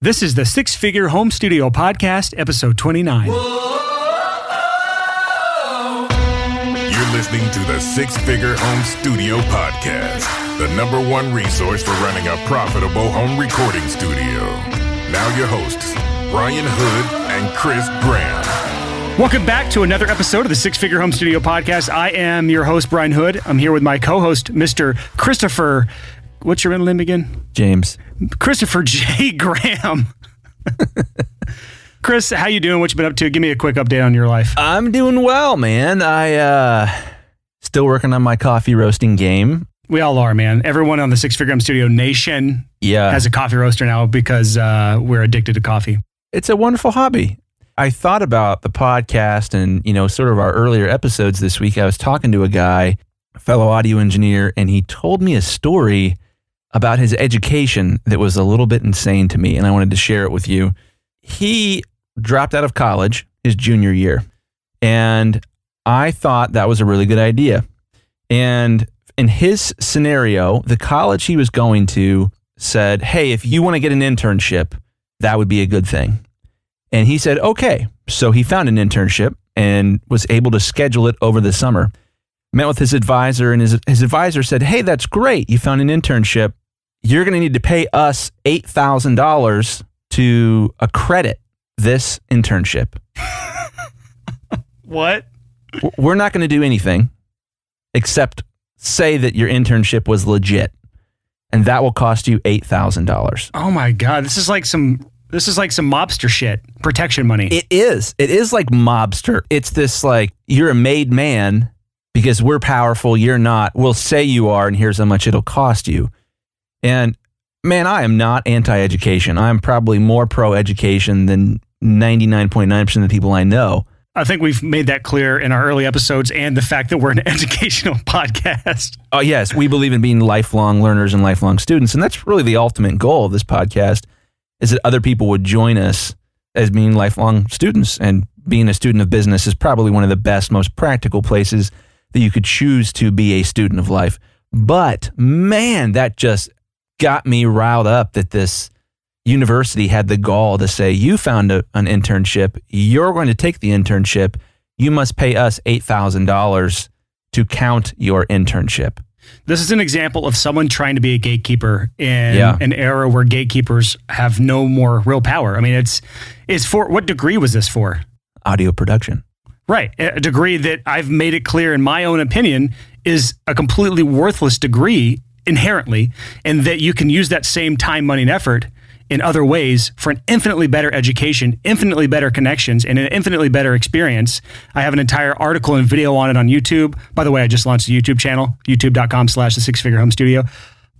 This is the Six Figure Home Studio Podcast, episode 29. You're listening to the Six Figure Home Studio Podcast, the number one resource for running a profitable home recording studio. Now, your hosts, Brian Hood and Chris Graham. Welcome back to another episode of the Six Figure Home Studio Podcast. I am your host, Brian Hood. I'm here with my co host, Mr. Christopher. What's your middle name again? James. Christopher J. Graham. Chris, how you doing? What you been up to? Give me a quick update on your life. I'm doing well, man. I uh still working on my coffee roasting game. We all are, man. Everyone on the Six Figure Home Studio Nation Yeah. has a coffee roaster now because uh, we're addicted to coffee. it's a wonderful hobby. I thought about the podcast and, you know, sort of our earlier episodes this week. I was talking to a guy, a fellow audio engineer, and he told me a story about his education that was a little bit insane to me, and I wanted to share it with you. He dropped out of college his junior year, and I thought that was a really good idea. And in his scenario, the college he was going to said, Hey, if you want to get an internship, that would be a good thing. And he said, okay. So he found an internship and was able to schedule it over the summer. Met with his advisor, and his, his advisor said, Hey, that's great. You found an internship. You're going to need to pay us $8,000 to accredit this internship. What? We're not going to do anything except say that your internship was legit. And that will cost you $8,000. Oh my god, this is like some this is like some mobster shit. Protection money. It is. It is like mobster. It's this like you're a made man because we're powerful, you're not. We'll say you are, and here's how much it'll cost you. And man, I am not anti-education. I'm probably more pro-education than 99.9% of the people I know. I think we've made that clear in our early episodes and the fact that we're an educational podcast. Oh yes, we believe in being lifelong learners and lifelong students, and that's really the ultimate goal of this podcast is that other people would join us as being lifelong students and being a student of business is probably one of the best most practical places that you could choose to be a student of life. But man, that just got me riled up that this university had the gall to say you found a, an internship, you're going to take the internship, you must pay us $8,000 to count your internship. This is an example of someone trying to be a gatekeeper in Yeah. an era where gatekeepers have no more real power. I mean, it's it's for what degree was this for? Audio production. Right, a degree that I've made it clear in my own opinion is a completely worthless degree inherently, and that you can use that same time, money, and effort in other ways for an infinitely better education, infinitely better connections, and an infinitely better experience. I have an entire article and video on it on YouTube. By the way, I just launched a YouTube channel, youtube.com slash the six figure home studio.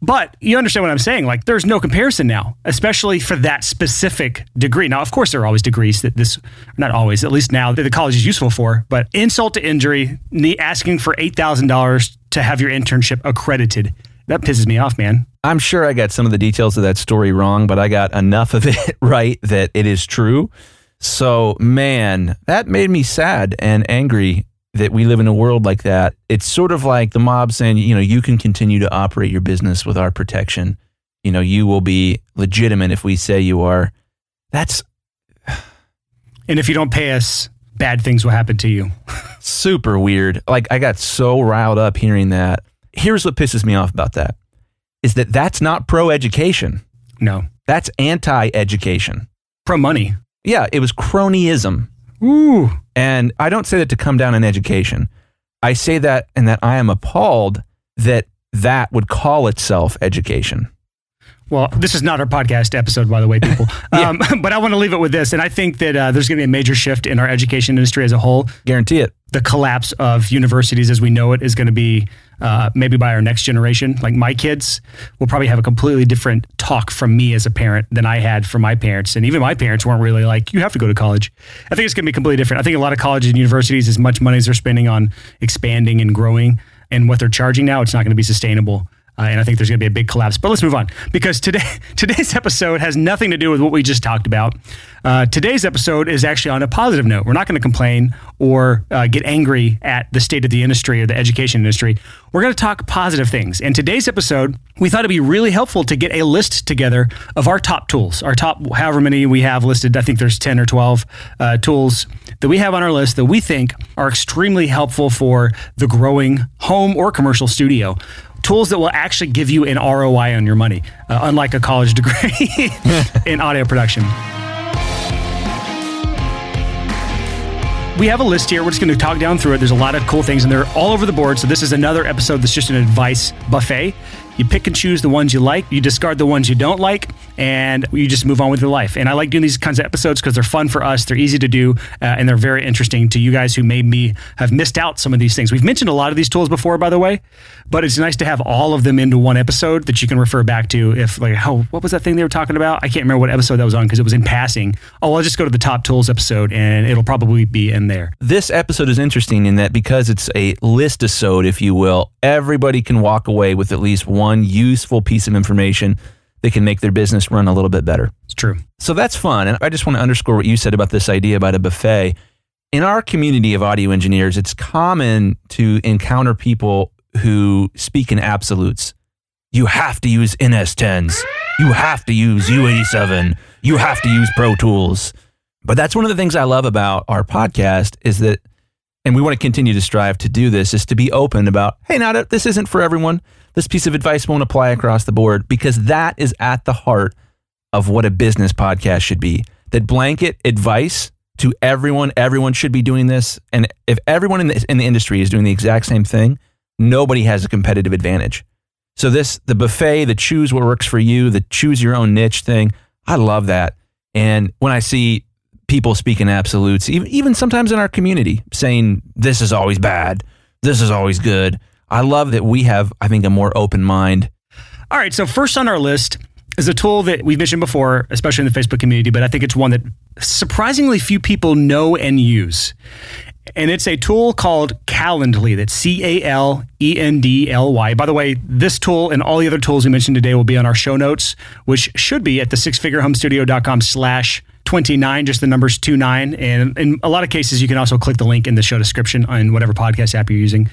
But you understand what I'm saying? Like, there's no comparison now, especially for that specific degree. Now, of course, there are always degrees that this, not always, at least now that the college is useful for. But insult to injury, asking for eight thousand dollars to have your internship accredited, that pisses me off, man. I'm sure I got some of the details of that story wrong, but I got enough of it right that it is true. So, man, that made me sad and angry that we live in a world like that. It's sort of like the mob saying, you know, you can continue to operate your business with our protection. You know, you will be legitimate if we say you are. That's And if you don't pay us, bad things will happen to you. super weird. Like I got so riled up hearing that. Here's what pisses me off about that is that that's not pro education. No, That's anti education. pro money. Yeah, it was cronyism. Ooh, And I don't say that to come down on education. I say that and that I am appalled that that would call itself education. Well, this is not our podcast episode, by the way, people. um, but I want to leave it with this. And I think that uh, there's going to be a major shift in our education industry as a whole. Guarantee it. The collapse of universities as we know it is going to be uh, maybe by our next generation. Like my kids will probably have a completely different talk from me as a parent than I had from my parents. And even my parents weren't really like, you have to go to college. I think it's going to be completely different. I think a lot of colleges and universities, as much money as they're spending on expanding and growing and what they're charging now, it's not going to be sustainable. Uh, and I think there's going to be a big collapse. But let's move on because today today's episode has nothing to do with what we just talked about. Uh, today's episode is actually on a positive note. We're not going to complain or uh, get angry at the state of the industry or the education industry. We're going to talk positive things. And today's episode, we thought it'd be really helpful to get a list together of our top tools, our top however many we have listed. I think there's 10 or 12 uh, tools that we have on our list that we think are extremely helpful for the growing home or commercial studio tools that will actually give you an ROI on your money, uh, unlike a college degree in audio production. We have a list here. We're just going to talk down through it. There's a lot of cool things, and they're all over the board. So, this is another episode that's just an advice buffet. You pick and choose the ones you like, you discard the ones you don't like, and you just move on with your life. And I like doing these kinds of episodes because they're fun for us, they're easy to do, uh, and they're very interesting to you guys who maybe have missed out some of these things. We've mentioned a lot of these tools before, by the way, but it's nice to have all of them into one episode that you can refer back to if, like, oh, what was that thing they were talking about? I can't remember what episode that was on because it was in passing. Oh, I'll just go to the top tools episode and it'll probably be in there. This episode is interesting in that because it's a list episode, if you will, everybody can walk away with at least one one useful piece of information that can make their business run a little bit better. It's true. So that's fun. And I just want to underscore what you said about this idea about a buffet. In our community of audio engineers, it's common to encounter people who speak in absolutes. You have to use NS10s. You have to use U87. You have to use Pro Tools. But that's one of the things I love about our podcast is that, and we want to continue to strive to do this, is to be open about, hey, now this isn't for everyone this piece of advice won't apply across the board because that is at the heart of what a business podcast should be. That blanket advice to everyone, everyone should be doing this. And if everyone in the, in the industry is doing the exact same thing, nobody has a competitive advantage. So this, the buffet, the choose what works for you, the choose your own niche thing, I love that. And when I see people speaking absolutes, even, even sometimes in our community saying, this is always bad, this is always good, I love that we have, I think, a more open mind. All right. So, first on our list is a tool that we've mentioned before, especially in the Facebook community, but I think it's one that surprisingly few people know and use. And it's a tool called Calendly. That's C A L E N D L Y. By the way, this tool and all the other tools we mentioned today will be on our show notes, which should be at the sixfigurehomestudio.com slash 29, just the numbers 29. And in a lot of cases, you can also click the link in the show description on whatever podcast app you're using.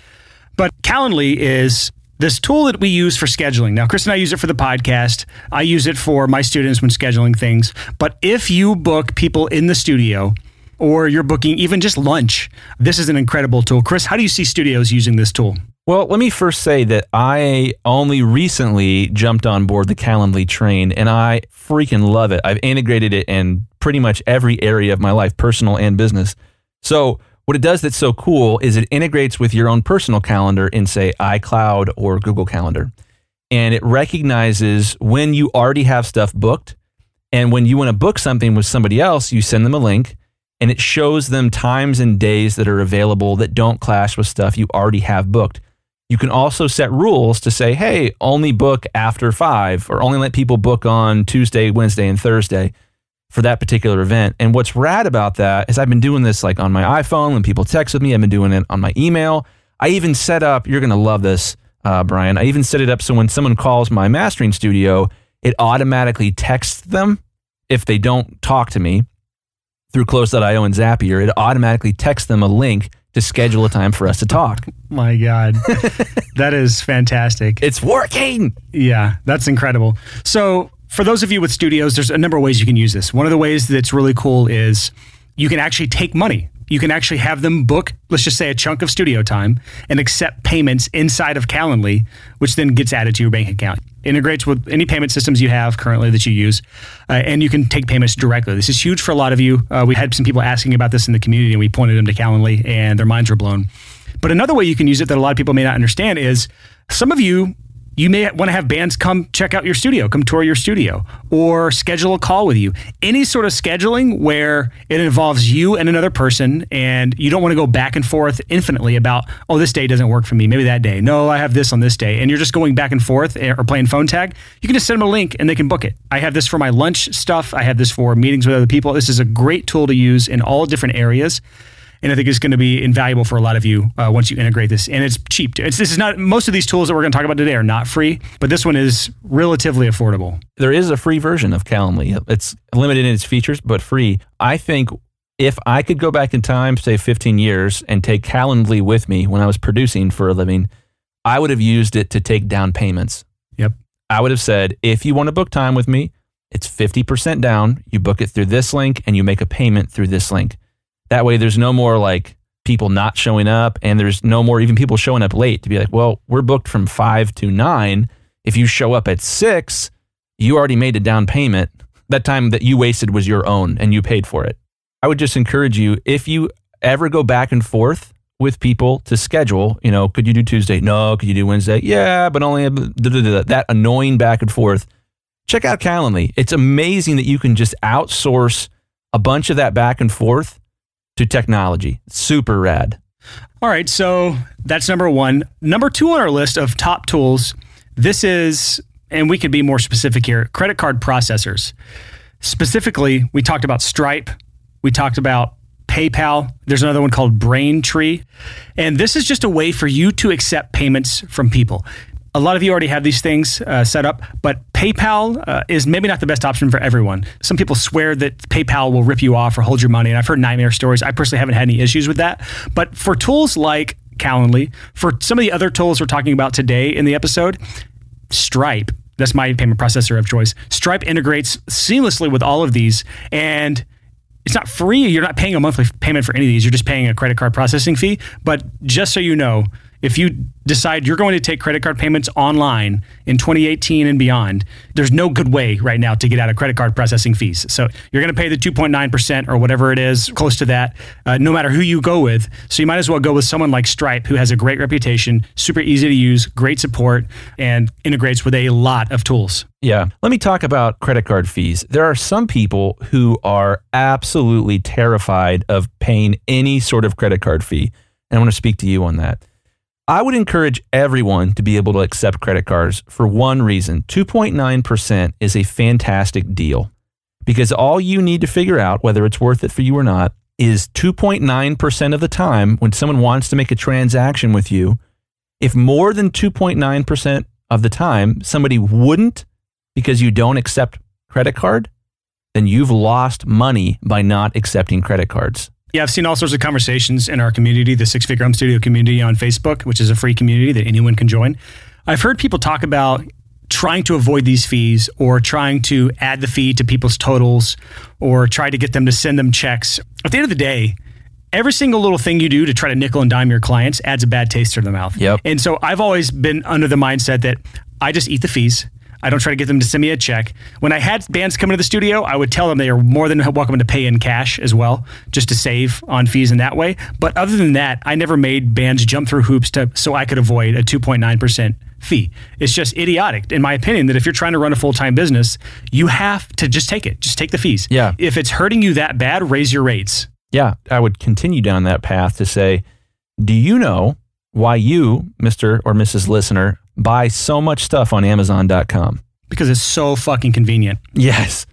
But Calendly is this tool that we use for scheduling. Now, Chris and I use it for the podcast. I use it for my students when scheduling things. But if you book people in the studio, or you're booking even just lunch, this is an incredible tool. Chris, how do you see studios using this tool? Well, let me first say that I only recently jumped on board the Calendly train and I freaking love it. I've integrated it in pretty much every area of my life, personal and business. So, what it does that's so cool is it integrates with your own personal calendar in, say, iCloud or Google Calendar. And it recognizes when you already have stuff booked. And when you want to book something with somebody else, you send them a link and it shows them times and days that are available that don't clash with stuff you already have booked. You can also set rules to say, hey, only book after five or only let people book on Tuesday, Wednesday, and Thursday for that particular event. And what's rad about that is I've been doing this like on my iPhone when people text with me. I've been doing it on my email. I even set up, you're going to love this, uh, Brian. I even set it up so when someone calls my mastering studio, it automatically texts them if they don't talk to me through Close.io and Zapier. It automatically texts them a link to schedule a time for us to talk. My God, that is fantastic. It's working. Yeah, that's incredible. So, for those of you with studios, there's a number of ways you can use this. One of the ways that's really cool is you can actually take money. You can actually have them book, let's just say, a chunk of studio time and accept payments inside of Calendly, which then gets added to your bank account. Integrates with any payment systems you have currently that you use, uh, and you can take payments directly. This is huge for a lot of you. Uh, we had some people asking about this in the community, and we pointed them to Calendly, and their minds were blown. But another way you can use it that a lot of people may not understand is some of you you may want to have bands come check out your studio, come tour your studio, or schedule a call with you. Any sort of scheduling where it involves you and another person, and you don't want to go back and forth infinitely about, oh, this day doesn't work for me. Maybe that day. No, I have this on this day. And you're just going back and forth eh, or playing phone tag. You can just send them a link and they can book it. I have this for my lunch stuff. I have this for meetings with other people. This is a great tool to use in all different areas. And I think it's going to be invaluable for a lot of you uh, once you integrate this. And it's cheap. It's, this is not most of these tools that we're going to talk about today are not free, but this one is relatively affordable. There is a free version of Calendly. It's limited in its features, but free. I think if I could go back in time, say 15 years, and take Calendly with me when I was producing for a living, I would have used it to take down payments. Yep. I would have said, if you want to book time with me, it's 50% down. You book it through this link and you make a payment through this link. That way, there's no more like people not showing up and there's no more even people showing up late to be like, well, we're booked from five to nine. If you show up at six, you already made a down payment. That time that you wasted was your own and you paid for it. I would just encourage you if you ever go back and forth with people to schedule, you know, could you do Tuesday? No. Could you do Wednesday? Yeah, but only that annoying back and forth. Check out Calendly. It's amazing that you can just outsource a bunch of that back and forth to technology. Super rad. All right, so that's number one. Number two on our list of top tools. This is, and we could be more specific here credit card processors. Specifically, we talked about Stripe, we talked about PayPal. There's another one called Braintree. And this is just a way for you to accept payments from people. A lot of you already have these things uh, set up, but PayPal uh, is maybe not the best option for everyone. Some people swear that PayPal will rip you off or hold your money, and I've heard nightmare stories. I personally haven't had any issues with that. But for tools like Calendly, for some of the other tools we're talking about today in the episode, Stripe, that's my payment processor of choice. Stripe integrates seamlessly with all of these, and it's not free. You're not paying a monthly payment for any of these. You're just paying a credit card processing fee. But just so you know, if you decide you're going to take credit card payments online in 2018 and beyond, there's no good way right now to get out of credit card processing fees. So you're going to pay the 2.9% or whatever it is, close to that, uh, no matter who you go with. So you might as well go with someone like Stripe, who has a great reputation, super easy to use, great support, and integrates with a lot of tools. Yeah. Let me talk about credit card fees. There are some people who are absolutely terrified of paying any sort of credit card fee. And I want to speak to you on that. I would encourage everyone to be able to accept credit cards for one reason 2.9% is a fantastic deal because all you need to figure out whether it's worth it for you or not is 2.9% of the time when someone wants to make a transaction with you, if more than 2.9% of the time somebody wouldn't because you don't accept credit card, then you've lost money by not accepting credit cards. Yeah, I've seen all sorts of conversations in our community, the Six Figure Home Studio community on Facebook, which is a free community that anyone can join. I've heard people talk about trying to avoid these fees or trying to add the fee to people's totals or try to get them to send them checks. At the end of the day, every single little thing you do to try to nickel and dime your clients adds a bad taste to their mouth. Yep. And so I've always been under the mindset that I just eat the fees. I don't try to get them to send me a check. When I had bands come into the studio, I would tell them they are more than welcome to pay in cash as well, just to save on fees in that way. But other than that, I never made bands jump through hoops to so I could avoid a 2.9% fee. It's just idiotic, in my opinion, that if you're trying to run a full time business, you have to just take it. Just take the fees. Yeah. If it's hurting you that bad, raise your rates. Yeah. I would continue down that path to say, do you know why you, Mr. or Mrs. Listener, buy so much stuff on Amazon.com? Because it's so fucking convenient. Yes,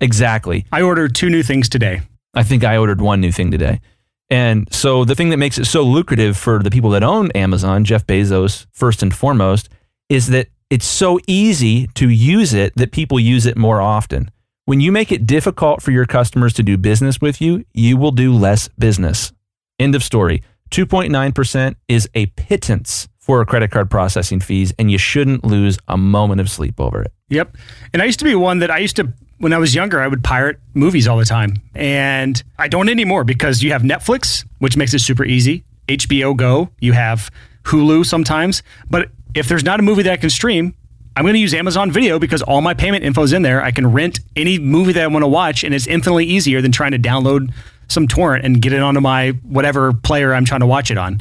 exactly. I ordered two new things today. I think I ordered one new thing today. And so the thing that makes it so lucrative for the people that own Amazon, Jeff Bezos, first and foremost, is that it's so easy to use it that people use it more often. When you make it difficult for your customers to do business with you, you will do less business. End of story. 2.9% is a pittance for credit card processing fees, and you shouldn't lose a moment of sleep over it. Yep. And I used to be one that I used to, when I was younger, I would pirate movies all the time. And I don't anymore because you have Netflix, which makes it super easy, HBO Go, you have Hulu sometimes. But if there's not a movie that I can stream, I'm going to use Amazon Video because all my payment info is in there. I can rent any movie that I want to watch, and it's infinitely easier than trying to download some torrent and get it onto my whatever player I'm trying to watch it on.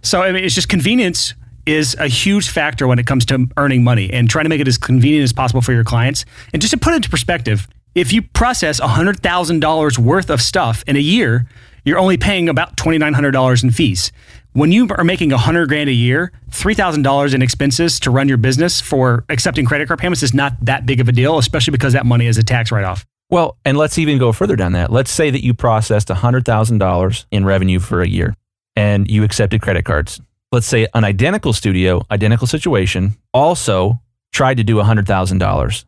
So I mean, it's just convenience is a huge factor when it comes to earning money and trying to make it as convenient as possible for your clients. And just to put it into perspective, if you process $100,000 worth of stuff in a year, you're only paying about $2,900 in fees. When you are making 100 grand a year, $3,000 in expenses to run your business for accepting credit card payments is not that big of a deal, especially because that money is a tax write off. Well, and let's even go further down that. Let's say that you processed $100,000 in revenue for a year and you accepted credit cards. Let's say an identical studio, identical situation, also tried to do $100,000,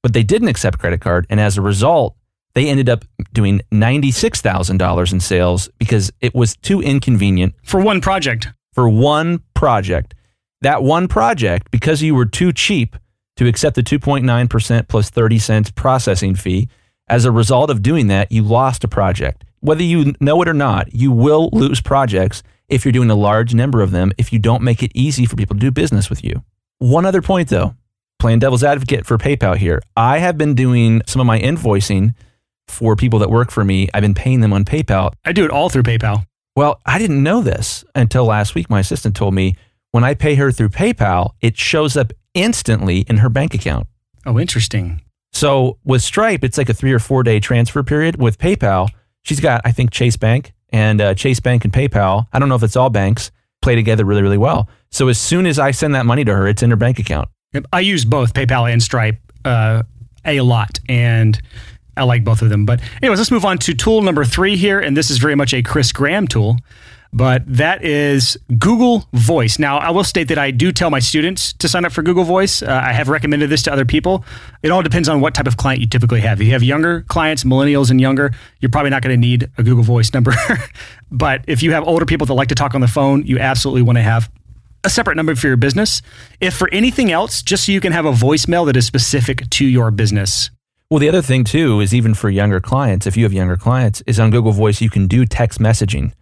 but they didn't accept credit card. And as a result, they ended up doing $96,000 in sales because it was too inconvenient For one project. for one project. That one project, because you were too cheap to accept the 2.9% plus 30 cents processing fee, as a result of doing that, you lost a project. Whether you know it or not, you will lose projects if you're doing a large number of them if you don't make it easy for people to do business with you. One other point though, playing devil's advocate for PayPal here. I have been doing some of my invoicing for people that work for me. I've been paying them on PayPal. I do it all through PayPal. Well, I didn't know this until last week. My assistant told me when I pay her through PayPal, it shows up instantly in her bank account. Oh, interesting. So with Stripe, it's like a three or four day transfer period. With PayPal, she's got, I think, Chase Bank and uh, Chase Bank and PayPal. I don't know if it's all banks play together really, really well. So as soon as I send that money to her, it's in her bank account. I use both PayPal and Stripe uh, a lot, and I like both of them. But anyways, let's move on to tool number three here, and this is very much a Chris Graham tool. But that is Google Voice. Now, I will state that I do tell my students to sign up for Google Voice. Uh, I have recommended this to other people. It all depends on what type of client you typically have. If you have younger clients, millennials and younger, you're probably not going to need a Google Voice number. but if you have older people that like to talk on the phone, you absolutely want to have a separate number for your business. If for anything else, just so you can have a voicemail that is specific to your business. Well, the other thing too is even for younger clients, if you have younger clients, is on Google Voice, you can do text messaging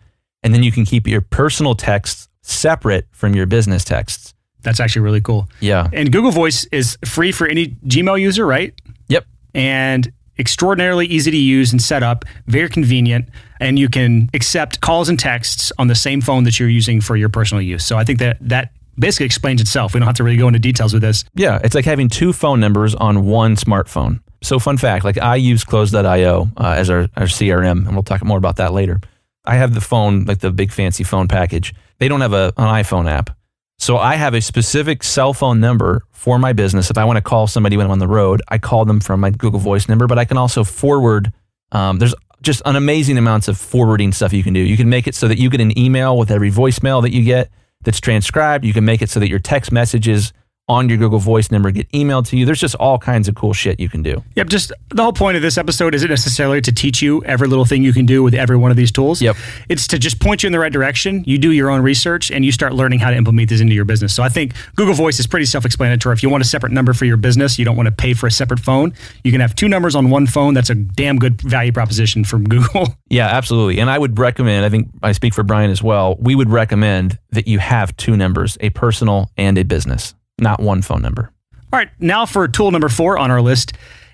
and then you can keep your personal texts separate from your business texts. That's actually really cool. Yeah. And Google Voice is free for any Gmail user, right? Yep. And extraordinarily easy to use and set up, very convenient, and you can accept calls and texts on the same phone that you're using for your personal use. So I think that that basically explains itself. We don't have to really go into details with this. Yeah. It's like having two phone numbers on one smartphone. So, fun fact like I use close.io uh, as our, our CRM, and we'll talk more about that later. I have the phone, like the big fancy phone package. They don't have a, an iPhone app. So I have a specific cell phone number for my business. If I want to call somebody when I'm on the road, I call them from my Google Voice number, but I can also forward. Um, there's just an amazing amounts of forwarding stuff you can do. You can make it so that you get an email with every voicemail that you get that's transcribed. You can make it so that your text messages on your Google Voice number get emailed to you. There's just all kinds of cool shit you can do. Yep, just the whole point of this episode isn't necessarily to teach you every little thing you can do with every one of these tools. Yep. It's to just point you in the right direction. You do your own research and you start learning how to implement these into your business. So I think Google Voice is pretty self explanatory. If you want a separate number for your business, you don't want to pay for a separate phone, you can have two numbers on one phone. That's a damn good value proposition from Google. Yeah, absolutely. And I would recommend, I think I speak for Brian as well, we would recommend that you have two numbers, a personal and a business, not one phone number. All right, now for tool number four on our list,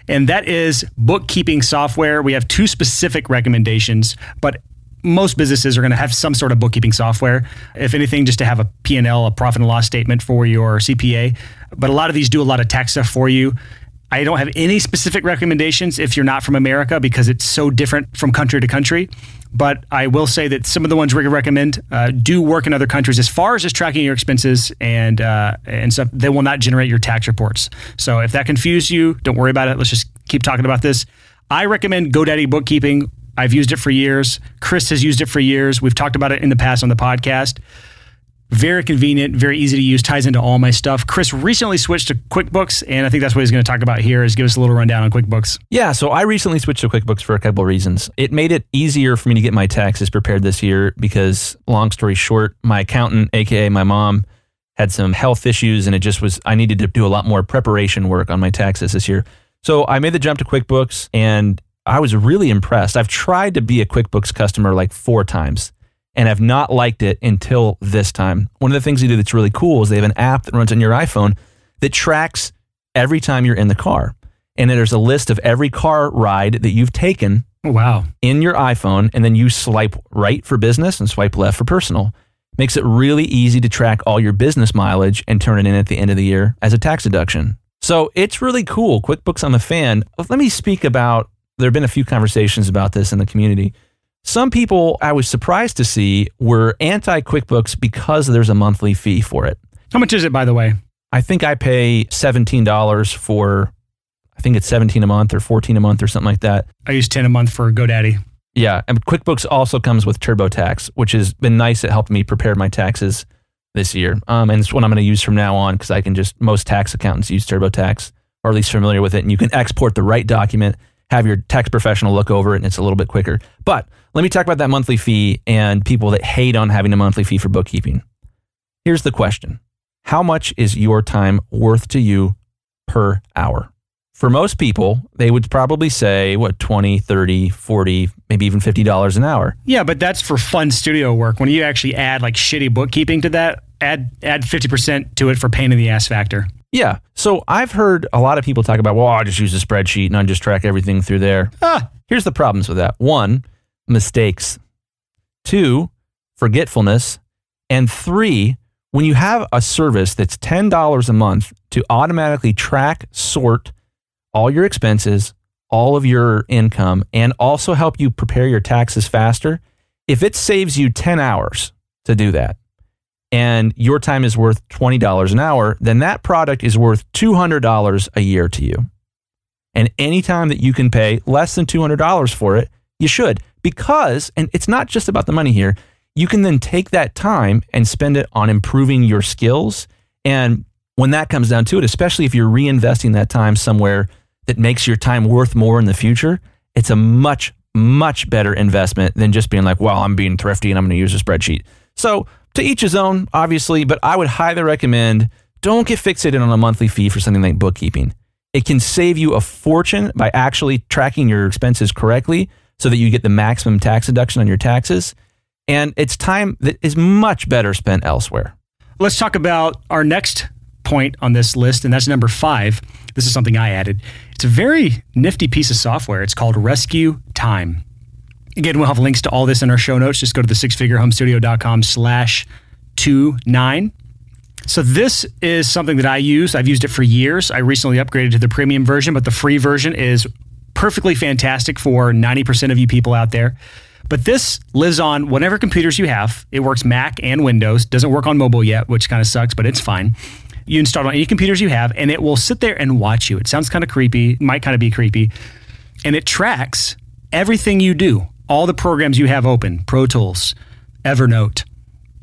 and that is bookkeeping software. We have two specific recommendations, but most businesses are going to have some sort of bookkeeping software. If anything, just to have a P&L, a profit and loss statement for your CPA. But a lot of these do a lot of tax stuff for you. I don't have any specific recommendations if you're not from America because it's so different from country to country. But I will say that some of the ones we recommend uh, do work in other countries as far as just tracking your expenses and uh, and stuff. They will not generate your tax reports. So if that confused you, don't worry about it. Let's just keep talking about this. I recommend GoDaddy Bookkeeping. I've used it for years. Chris has used it for years. We've talked about it in the past on the podcast. Very convenient, very easy to use, ties into all my stuff. Chris recently switched to QuickBooks, and I think that's what he's going to talk about here is give us a little rundown on QuickBooks. Yeah, so I recently switched to QuickBooks for a couple of reasons. It made it easier for me to get my taxes prepared this year because, long story short, my accountant, aka my mom, had some health issues, and it just was, I needed to do a lot more preparation work on my taxes this year. So I made the jump to QuickBooks, and I was really impressed. I've tried to be a QuickBooks customer like four times and have not liked it until this time. One of the things they do that's really cool is they have an app that runs on your iPhone that tracks every time you're in the car. And then there's a list of every car ride that you've taken Oh, wow. in your iPhone, and then you swipe right for business and swipe left for personal. Makes it really easy to track all your business mileage and turn it in at the end of the year as a tax deduction. So it's really cool. QuickBooks, I'm a fan. Let me speak about, there have been a few conversations about this in the community. Some people I was surprised to see were anti QuickBooks because there's a monthly fee for it. How much is it, by the way? I think I pay $17 for I think it's 17 a month or 14 a month or something like that. I use 10 a month for GoDaddy. Yeah, and QuickBooks also comes with TurboTax, which has been nice. It helped me prepare my taxes this year, um, and it's what I'm going to use from now on because I can just most tax accountants use TurboTax or at least familiar with it, and you can export the right document, have your tax professional look over it, and it's a little bit quicker. But let me talk about that monthly fee and people that hate on having a monthly fee for bookkeeping. Here's the question: How much is your time worth to you per hour? for most people, they would probably say, what, 20, 30, 40, maybe even $50 an hour. Yeah, but that's for fun studio work. When you actually add like shitty bookkeeping to that, add add 50% to it for pain in the ass factor. Yeah. So I've heard a lot of people talk about, well, I just use a spreadsheet and I just track everything through there. Ah, here's the problems with that. One, mistakes. Two, forgetfulness. And three, when you have a service that's $10 a month to automatically track, sort, all your expenses, all of your income, and also help you prepare your taxes faster, if it saves you 10 hours to do that, and your time is worth $20 an hour, then that product is worth $200 a year to you. And anytime that you can pay less than $200 for it, you should. Because, and it's not just about the money here, you can then take that time and spend it on improving your skills. And when that comes down to it, especially if you're reinvesting that time somewhere that makes your time worth more in the future, it's a much, much better investment than just being like, well, I'm being thrifty and I'm going to use a spreadsheet. So, to each his own, obviously, but I would highly recommend don't get fixated on a monthly fee for something like bookkeeping. It can save you a fortune by actually tracking your expenses correctly so that you get the maximum tax deduction on your taxes. And it's time that is much better spent elsewhere. Let's talk about our next point on this list, and that's number five. This is something I added. It's a very nifty piece of software. It's called Rescue Time. Again, we'll have links to all this in our show notes. Just go to the sixfigurehomestudio.com slash two nine. So this is something that I use. I've used it for years. I recently upgraded to the premium version, but the free version is perfectly fantastic for 90% of you people out there. But this lives on whatever computers you have. It works Mac and Windows. Doesn't work on mobile yet, which kind of sucks, but it's fine. You install it on any computers you have, and it will sit there and watch you. It sounds kind of creepy, might kind of be creepy. And it tracks everything you do, all the programs you have open Pro Tools, Evernote,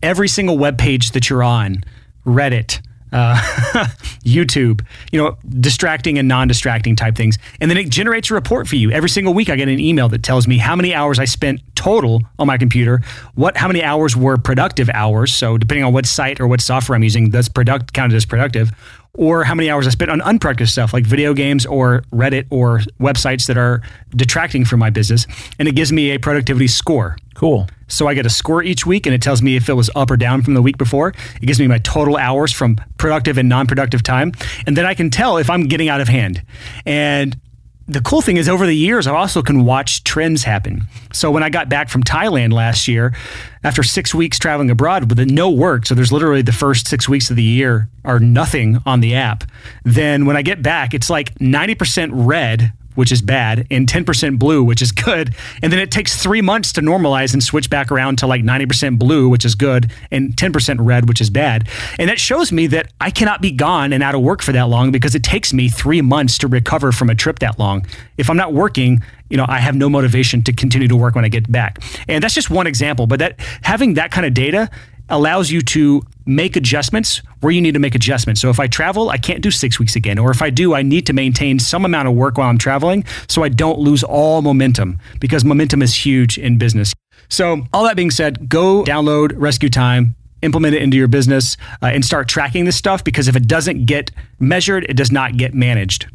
every single web page that you're on, Reddit, uh, YouTube, you know, distracting and non distracting type things. And then it generates a report for you. Every single week, I get an email that tells me how many hours I spent total on my computer, what, how many hours were productive hours. So, depending on what site or what software I'm using, that's product counted as productive or how many hours I spent on unproductive stuff like video games or Reddit or websites that are detracting from my business. And it gives me a productivity score. Cool. So I get a score each week and it tells me if it was up or down from the week before. It gives me my total hours from productive and non productive time. And then I can tell if I'm getting out of hand. And the cool thing is over the years i also can watch trends happen. So when i got back from thailand last year after six weeks traveling abroad with no work so there's literally the first six weeks of the year are nothing on the app. Then when i get back it's like 90% red which is bad, and 10% blue, which is good. And then it takes three months to normalize and switch back around to like 90% blue, which is good, and 10% red, which is bad. And that shows me that I cannot be gone and out of work for that long because it takes me three months to recover from a trip that long. If I'm not working, you know, I have no motivation to continue to work when I get back. And that's just one example, but that having that kind of data allows you to make adjustments where you need to make adjustments. So if I travel, I can't do six weeks again. Or if I do, I need to maintain some amount of work while I'm traveling so I don't lose all momentum because momentum is huge in business. So, all that being said, go download Rescue Time, implement it into your business, uh, and start tracking this stuff because if it doesn't get measured, it does not get managed.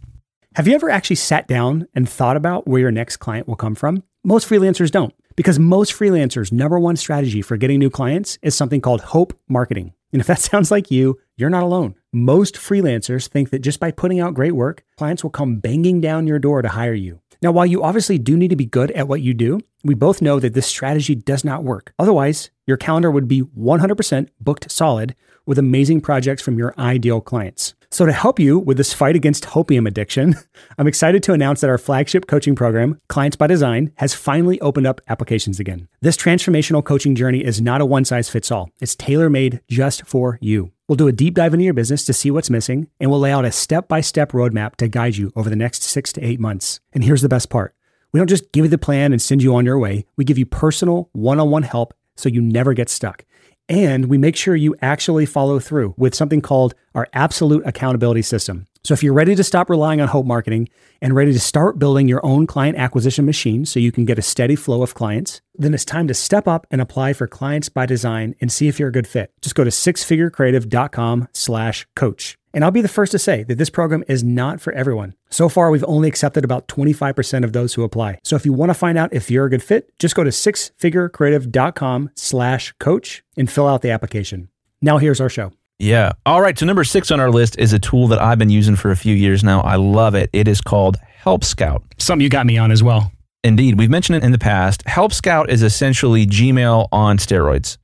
Have you ever actually sat down and thought about where your next client will come from? Most freelancers don't. Because most freelancers' number one strategy for getting new clients is something called hope marketing. And if that sounds like you, you're not alone. Most freelancers think that just by putting out great work, clients will come banging down your door to hire you. Now, while you obviously do need to be good at what you do, we both know that this strategy does not work. Otherwise, your calendar would be 100% booked solid with amazing projects from your ideal clients. So, to help you with this fight against hopium addiction, I'm excited to announce that our flagship coaching program, Clients by Design, has finally opened up applications again. This transformational coaching journey is not a one size fits all, it's tailor made just for you. We'll do a deep dive into your business to see what's missing, and we'll lay out a step by step roadmap to guide you over the next six to eight months. And here's the best part we don't just give you the plan and send you on your way, we give you personal one on one help so you never get stuck. And we make sure you actually follow through with something called our absolute accountability system. So if you're ready to stop relying on hope marketing and ready to start building your own client acquisition machine so you can get a steady flow of clients, then it's time to step up and apply for clients by design and see if you're a good fit. Just go to sixfigurecreative.com slash coach. And I'll be the first to say that this program is not for everyone. So far, we've only accepted about 25% of those who apply. So if you want to find out if you're a good fit, just go to sixfigurecreative.com slash coach and fill out the application. Now here's our show. Yeah. All right. So number six on our list is a tool that I've been using for a few years now. I love it. It is called Help Scout. Something you got me on as well. Indeed. We've mentioned it in the past. Help Scout is essentially Gmail on steroids.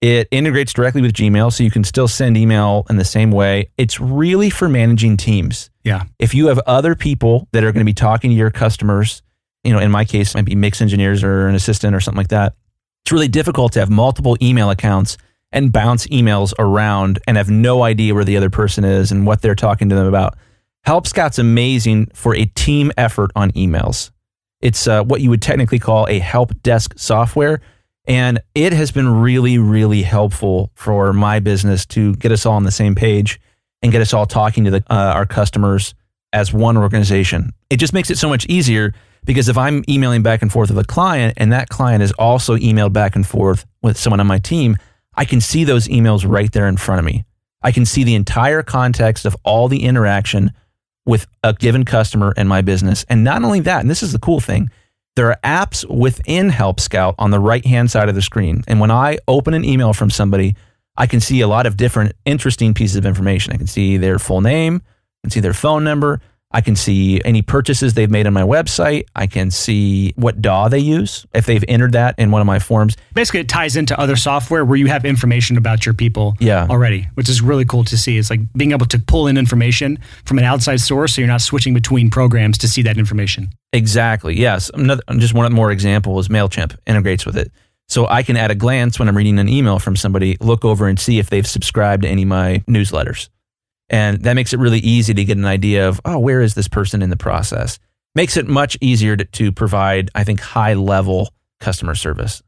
It integrates directly with Gmail, so you can still send email in the same way. It's really for managing teams. Yeah. If you have other people that are going to be talking to your customers, you know, in my case, might be mix engineers or an assistant or something like that, it's really difficult to have multiple email accounts and bounce emails around and have no idea where the other person is and what they're talking to them about. Help Scout's amazing for a team effort on emails. It's uh, what you would technically call a help desk software. And it has been really, really helpful for my business to get us all on the same page and get us all talking to the, uh, our customers as one organization. It just makes it so much easier because if I'm emailing back and forth with a client and that client is also emailed back and forth with someone on my team, I can see those emails right there in front of me. I can see the entire context of all the interaction with a given customer and my business. And not only that, and this is the cool thing, there are apps within Help Scout on the right hand side of the screen. And when I open an email from somebody, I can see a lot of different interesting pieces of information. I can see their full name, I can see their phone number, I can see any purchases they've made on my website. I can see what DAW they use if they've entered that in one of my forms. Basically, it ties into other software where you have information about your people Yeah. already, which is really cool to see. It's like being able to pull in information from an outside source so you're not switching between programs to see that information. Exactly. Yes. Another, just one more example is MailChimp integrates with it. So I can at a glance when I'm reading an email from somebody, look over and see if they've subscribed to any of my newsletters. And that makes it really easy to get an idea of, oh, where is this person in the process? Makes it much easier to, to provide, I think, high level customer service.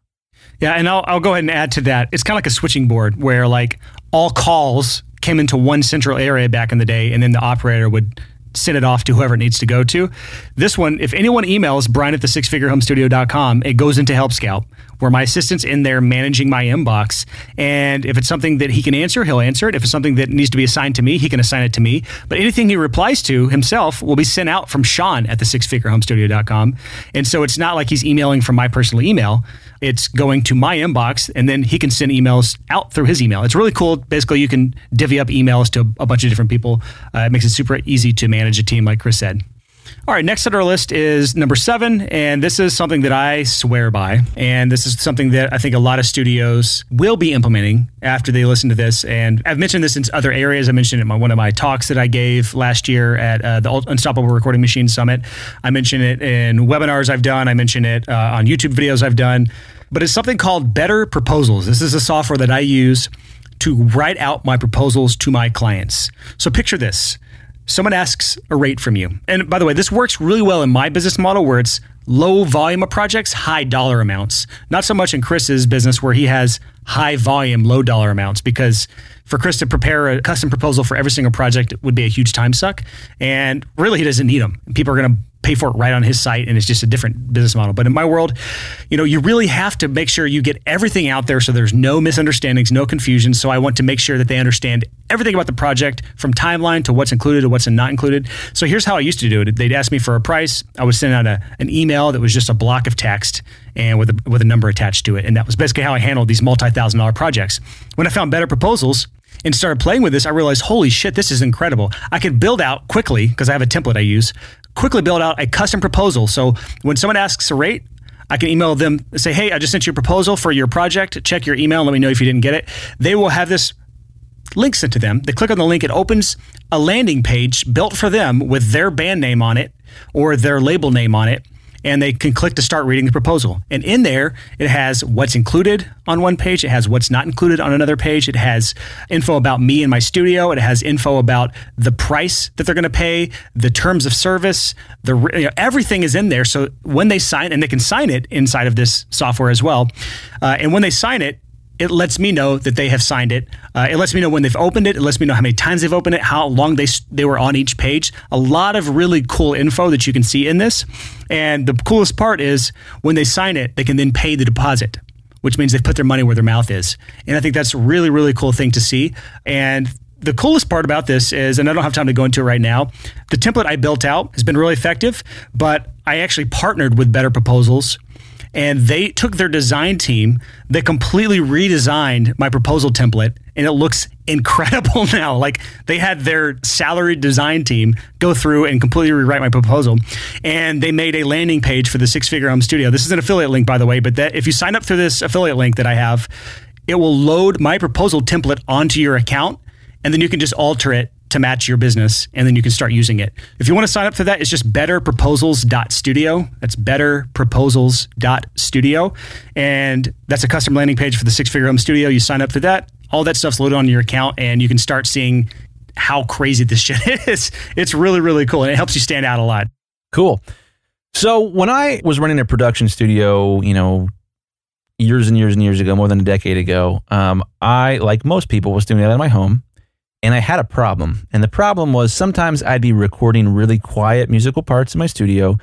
Yeah, and I'll, I'll go ahead and add to that. It's kind of like a switching board where like all calls came into one central area back in the day, and then the operator would send it off to whoever it needs to go to. This one, if anyone emails Brian at the sixfigurehomestudio.com, it goes into Help Scout, where my assistant's in there managing my inbox. And if it's something that he can answer, he'll answer it. If it's something that needs to be assigned to me, he can assign it to me. But anything he replies to himself will be sent out from Sean at the sixfigurehomestudio.com. And so it's not like he's emailing from my personal email. It's going to my inbox, and then he can send emails out through his email. It's really cool. Basically, you can divvy up emails to a bunch of different people. Uh, it makes it super easy to manage a team, like Chris said. All right, next on our list is number seven, and this is something that I swear by. And this is something that I think a lot of studios will be implementing after they listen to this. And I've mentioned this in other areas. I mentioned it in my, one of my talks that I gave last year at uh, the Unstoppable Recording Machine Summit. I mentioned it in webinars I've done, I mentioned it uh, on YouTube videos I've done. But it's something called Better Proposals. This is a software that I use to write out my proposals to my clients. So picture this someone asks a rate from you. And by the way, this works really well in my business model where it's low volume of projects, high dollar amounts. Not so much in Chris's business where he has high volume, low dollar amounts because for Chris to prepare a custom proposal for every single project would be a huge time suck. And really, he doesn't need them. People are going to pay for it right on his site and it's just a different business model. But in my world, you know, you really have to make sure you get everything out there so there's no misunderstandings, no confusion. So I want to make sure that they understand everything about the project from timeline to what's included to what's not included. So here's how I used to do it. They'd ask me for a price. I would send out a, an email that was just a block of text and with a, with a number attached to it. And that was basically how I handled these multi-thousand dollar projects. When I found better proposals, and started playing with this, I realized, holy shit, this is incredible. I can build out quickly because I have a template I use, quickly build out a custom proposal. So when someone asks a rate, I can email them, say, hey, I just sent you a proposal for your project. Check your email. Let me know if you didn't get it. They will have this link sent to them. They click on the link, it opens a landing page built for them with their band name on it or their label name on it. And they can click to start reading the proposal. And in there, it has what's included on one page, it has what's not included on another page, it has info about me and my studio, it has info about the price that they're going to pay, the terms of service, the you know, everything is in there. So when they sign, and they can sign it inside of this software as well, uh, and when they sign it, it lets me know that they have signed it. Uh, it lets me know when they've opened it. It lets me know how many times they've opened it, how long they they were on each page. A lot of really cool info that you can see in this. And the coolest part is when they sign it, they can then pay the deposit, which means they've put their money where their mouth is. And I think that's a really really cool thing to see. And the coolest part about this is, and I don't have time to go into it right now, the template I built out has been really effective, but I actually partnered with Better Proposals and they took their design team they completely redesigned my proposal template and it looks incredible now. Like they had their salaried design team go through and completely rewrite my proposal and they made a landing page for the six figure home studio. This is an affiliate link by the way but that if you sign up through this affiliate link that i have it will load my proposal template onto your account and then you can just alter it to match your business and then you can start using it. If you want to sign up for that, it's just betterproposals.studio. That's betterproposals.studio. And that's a custom landing page for the six figure home studio. You sign up for that. All that stuff's loaded on your account and you can start seeing how crazy this shit is. It's really, really cool. And it helps you stand out a lot. Cool. So when I was running a production studio, you know, years and years and years ago, more than a decade ago, um, I, like most people, was doing it in my home and I had a problem. And the problem was sometimes I'd be recording really quiet musical parts in my studio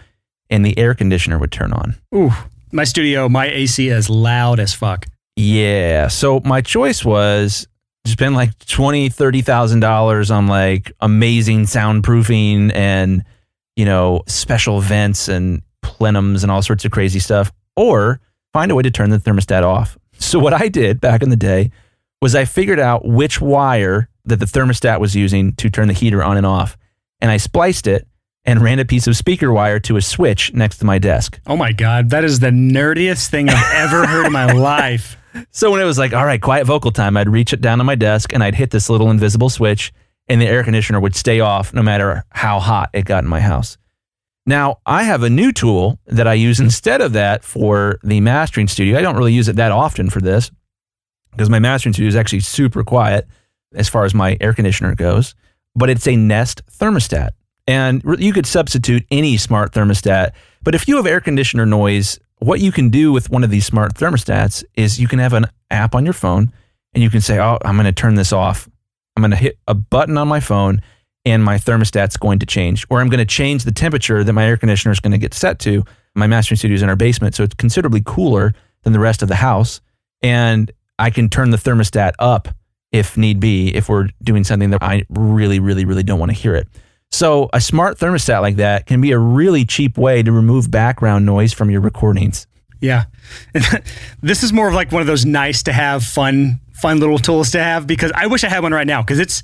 and the air conditioner would turn on. Ooh, my studio, my AC is loud as fuck. Yeah. So my choice was spend like twenty, thirty thousand dollars on like amazing soundproofing and you know special vents and plenums and all sorts of crazy stuff, or find a way to turn the thermostat off. So what I did back in the day was I figured out which wire that the thermostat was using to turn the heater on and off. And I spliced it and ran a piece of speaker wire to a switch next to my desk. Oh my God. That is the nerdiest thing I've ever heard in my life. So when it was like, all right, quiet vocal time, I'd reach it down on my desk and I'd hit this little invisible switch and the air conditioner would stay off no matter how hot it got in my house. Now, I have a new tool that I use instead of that for the mastering studio. I don't really use it that often for this because my mastering studio is actually super quiet as far as my air conditioner goes, but it's a Nest thermostat. And you could substitute any smart thermostat. But if you have air conditioner noise, what you can do with one of these smart thermostats is you can have an app on your phone and you can say, Oh, I'm going to turn this off. I'm going to hit a button on my phone and my thermostat's going to change. Or I'm going to change the temperature that my air conditioner is going to get set to. My mastering studio is in our basement, so it's considerably cooler than the rest of the house. And I can turn the thermostat up if need be, if we're doing something that I really, really, really don't want to hear it. So, a smart thermostat like that can be a really cheap way to remove background noise from your recordings. Yeah. this is more of like one of those nice to have fun fun little tools to have because I wish I had one right now because it's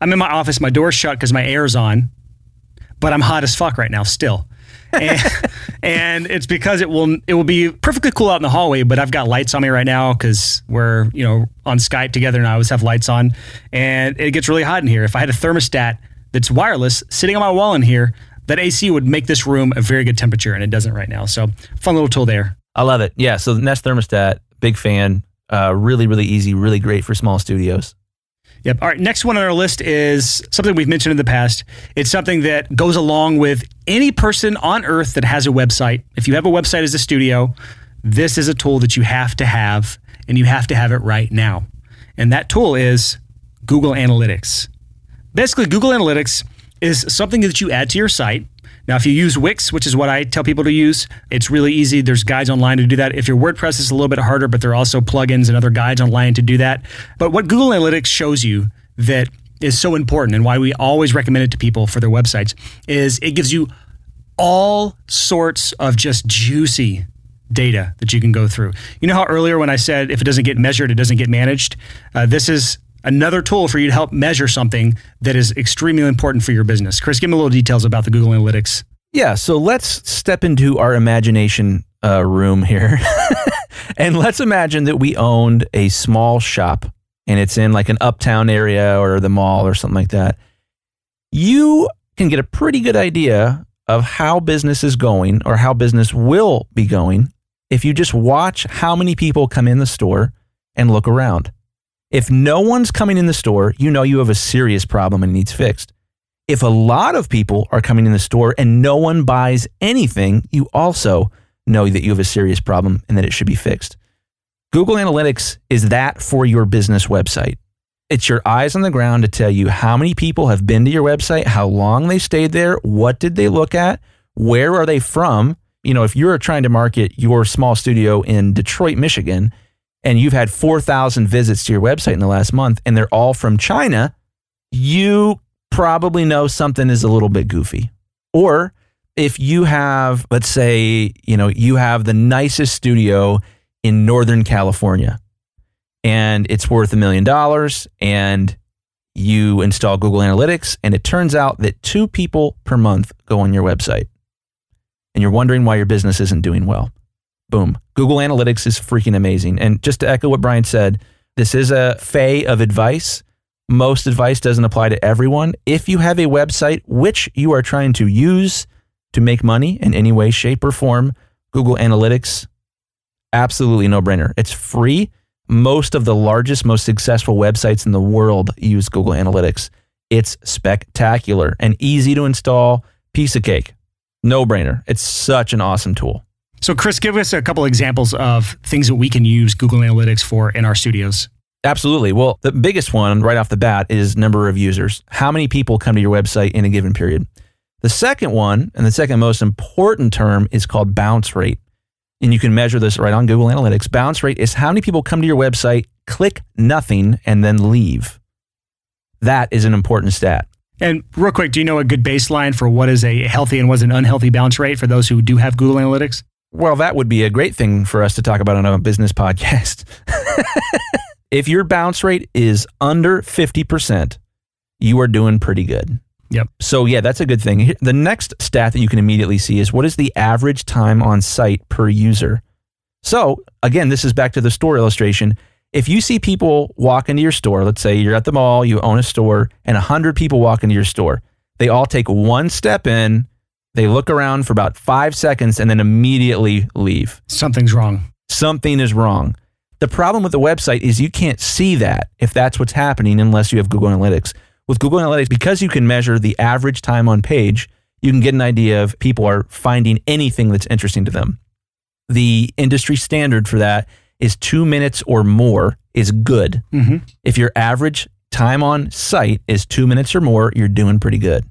I'm in my office, my door's shut because my air's on, but I'm hot as fuck right now still and, and, it's because it will it will be perfectly cool out in the hallway, but I've got lights on me right now because we're you know on Skype together and I always have lights on, and it gets really hot in here. If I had a thermostat that's wireless sitting on my wall in here, that AC would make this room a very good temperature, and it doesn't right now. So fun little tool there. I love it. Yeah. So the Nest thermostat, big fan. Uh, really, really easy. Really great for small studios. Yep. All right. Next one on our list is something we've mentioned in the past. It's something that goes along with any person on earth that has a website. If you have a website as a studio, this is a tool that you have to have, and you have to have it right now. And that tool is Google Analytics. Basically, Google Analytics is something that you add to your site now, if you use Wix, which is what I tell people to use, it's really easy. There's guides online to do that. If your WordPress is a little bit harder, but there are also plugins and other guides online to do that. But what Google Analytics shows you that is so important and why we always recommend it to people for their websites is it gives you all sorts of just juicy data that you can go through. You know how earlier when I said if it doesn't get measured, it doesn't get managed? Uh, this is another tool for you to help measure something that is extremely important for your business. Chris, give me a little details about the Google Analytics. Yeah, so let's step into our imagination uh, room here. and let's imagine that we owned a small shop and it's in like an uptown area or the mall or something like that. You can get a pretty good idea of how business is going or how business will be going if you just watch how many people come in the store and look around. If no one's coming in the store, you know you have a serious problem and needs fixed. If a lot of people are coming in the store and no one buys anything, you also know that you have a serious problem and that it should be fixed. Google Analytics is that for your business website. It's your eyes on the ground to tell you how many people have been to your website, how long they stayed there, what did they look at, where are they from. You know, if you're trying to market your small studio in Detroit, Michigan, and you've had 4,000 visits to your website in the last month and they're all from China, you probably know something is a little bit goofy. Or if you have, let's say, you know, you have the nicest studio in Northern California and it's worth a million dollars and you install Google Analytics and it turns out that two people per month go on your website and you're wondering why your business isn't doing well. Boom. Google Analytics is freaking amazing. And just to echo what Brian said, this is a fay of advice. Most advice doesn't apply to everyone. If you have a website which you are trying to use to make money in any way, shape, or form, Google Analytics, absolutely no brainer. It's free. Most of the largest, most successful websites in the world use Google Analytics. It's spectacular and easy to install. Piece of cake. No brainer. It's such an awesome tool. So, Chris, give us a couple examples of things that we can use Google Analytics for in our studios. Absolutely. Well, the biggest one right off the bat is number of users. How many people come to your website in a given period? The second one, and the second most important term, is called bounce rate. And you can measure this right on Google Analytics. Bounce rate is how many people come to your website, click nothing, and then leave. That is an important stat. And real quick, do you know a good baseline for what is a healthy and what is an unhealthy bounce rate for those who do have Google Analytics? Well, that would be a great thing for us to talk about on a business podcast. if your bounce rate is under 50%, you are doing pretty good. Yep. So, yeah, that's a good thing. The next stat that you can immediately see is what is the average time on site per user? So, again, this is back to the store illustration. If you see people walk into your store, let's say you're at the mall, you own a store, and 100 people walk into your store, they all take one step in, they look around for about five seconds, and then immediately leave. Something's wrong. Something is wrong. The problem with the website is you can't see that if that's what's happening unless you have Google Analytics. With Google Analytics, because you can measure the average time on page, you can get an idea of people are finding anything that's interesting to them. The industry standard for that is two minutes or more is good. Mm-hmm. If your average time on site is two minutes or more, you're doing pretty good.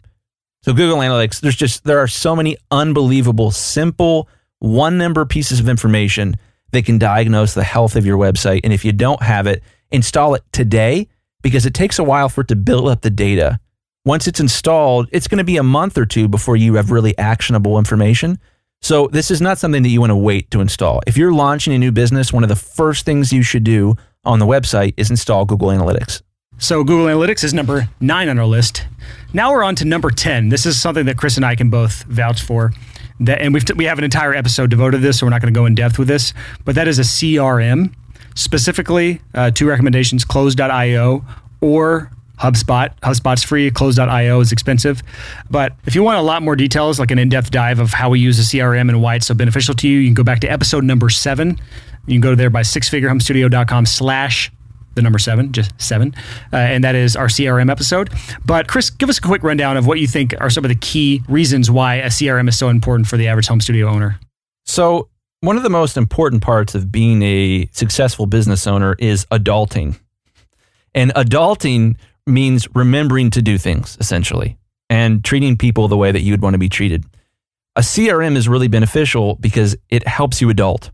So Google Analytics, there's just there are so many unbelievable, simple, one number pieces of information that can diagnose the health of your website. And if you don't have it, install it today because it takes a while for it to build up the data. Once it's installed, it's going to be a month or two before you have really actionable information. So this is not something that you want to wait to install. If you're launching a new business, one of the first things you should do on the website is install Google Analytics. So Google Analytics is number nine on our list. Now we're on to number 10. This is something that Chris and I can both vouch for. That, and we've t- we have an entire episode devoted to this, so we're not going to go in depth with this. But that is a CRM, specifically uh, two recommendations: Close.io or HubSpot. HubSpot's free. Close.io is expensive. But if you want a lot more details, like an in-depth dive of how we use a CRM and why it's so beneficial to you, you can go back to episode number seven. You can go there by sixfigurehomestudio.com slash the number seven, just seven, uh, and that is our CRM episode. But Chris, give us a quick rundown of what you think are some of the key reasons why a CRM is so important for the average home studio owner. So, one of the most important parts of being a successful business owner is adulting. And adulting means remembering to do things, essentially, and treating people the way that you would want to be treated. A CRM is really beneficial because it helps you adult.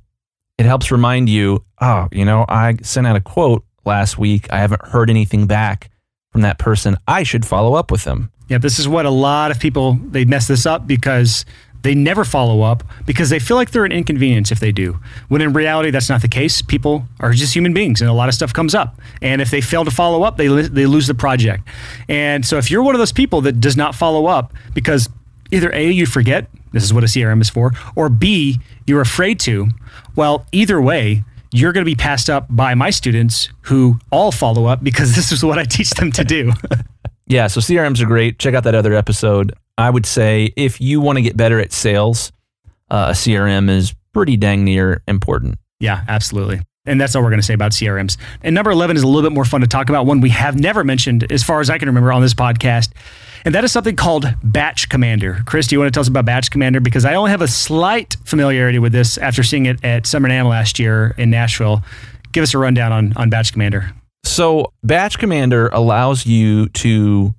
It helps remind you, oh, you know, I sent out a quote last week. I haven't heard anything back from that person. I should follow up with them. Yeah, this is what a lot of people they mess this up because they never follow up because they feel like they're an inconvenience if they do. When in reality, that's not the case. People are just human beings, and a lot of stuff comes up. And if they fail to follow up, they they lose the project. And so, if you're one of those people that does not follow up because either a you forget this is what a CRM is for, or b you're afraid to, well, either way, you're going to be passed up by my students who all follow up because this is what I teach them to do. yeah, so CRMs are great. Check out that other episode. I would say if you want to get better at sales, uh, a CRM is pretty dang near important. Yeah, absolutely. And that's all we're going to say about CRMs. And number 11 is a little bit more fun to talk about, one we have never mentioned, as far as I can remember, on this podcast. And that is something called Batch Commander. Chris, do you want to tell us about Batch Commander? Because I only have a slight familiarity with this after seeing it at Summer NAMM last year in Nashville. Give us a rundown on, on Batch Commander. So, Batch Commander allows you to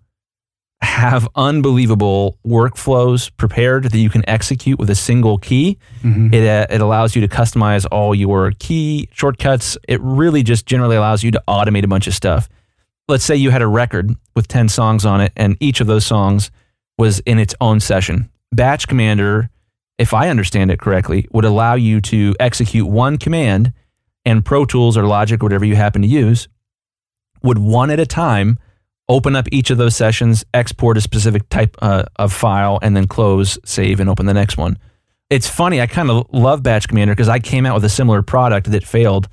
have unbelievable workflows prepared that you can execute with a single key. Mm-hmm. It, uh, it allows you to customize all your key shortcuts. It really just generally allows you to automate a bunch of stuff. Let's say you had a record with 10 songs on it, and each of those songs was in its own session. Batch Commander, if I understand it correctly, would allow you to execute one command, and Pro Tools or Logic, whatever you happen to use, would one at a time open up each of those sessions, export a specific type uh, of file, and then close, save, and open the next one. It's funny. I kind of love Batch Commander because I came out with a similar product that failed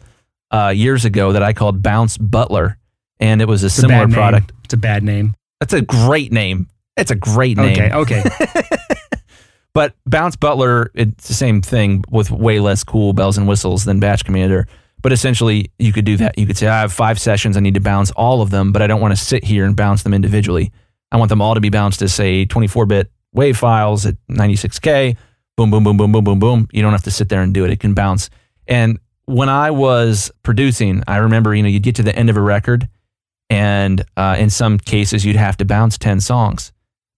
uh, years ago that I called Bounce Butler, and it was a it's similar a product. It's a bad name. That's a great name. It's a great name. Okay. Okay. but Bounce Butler, it's the same thing with way less cool bells and whistles than Batch Commander. But essentially, you could do that. You could say, I have five sessions. I need to bounce all of them, but I don't want to sit here and bounce them individually. I want them all to be bounced as, say, 24 bit WAV files at 96K. Boom, boom, boom, boom, boom, boom, boom. You don't have to sit there and do it. It can bounce. And when I was producing, I remember, you know, you'd get to the end of a record, and uh, in some cases, you'd have to bounce 10 songs.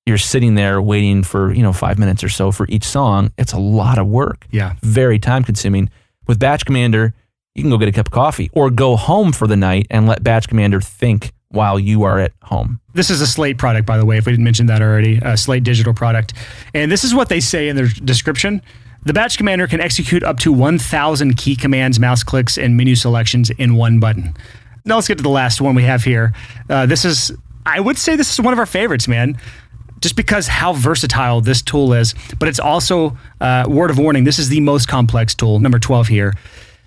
You're sitting there waiting for, you know, five minutes or so for each song. It's a lot of work. Yeah. Very time consuming. With Batch Commander, you can go get a cup of coffee or go home for the night and let Batch Commander think while you are at home. This is a Slate product, by the way, if we didn't mention that already, a Slate digital product. And this is what they say in their description. The Batch Commander can execute up to 1,000 key commands, mouse clicks, and menu selections in one button. Now let's get to the last one we have here. Uh, this is, I would say, this is one of our favorites, man just because how versatile this tool is. But it's also, uh, word of warning, this is the most complex tool, number 12 here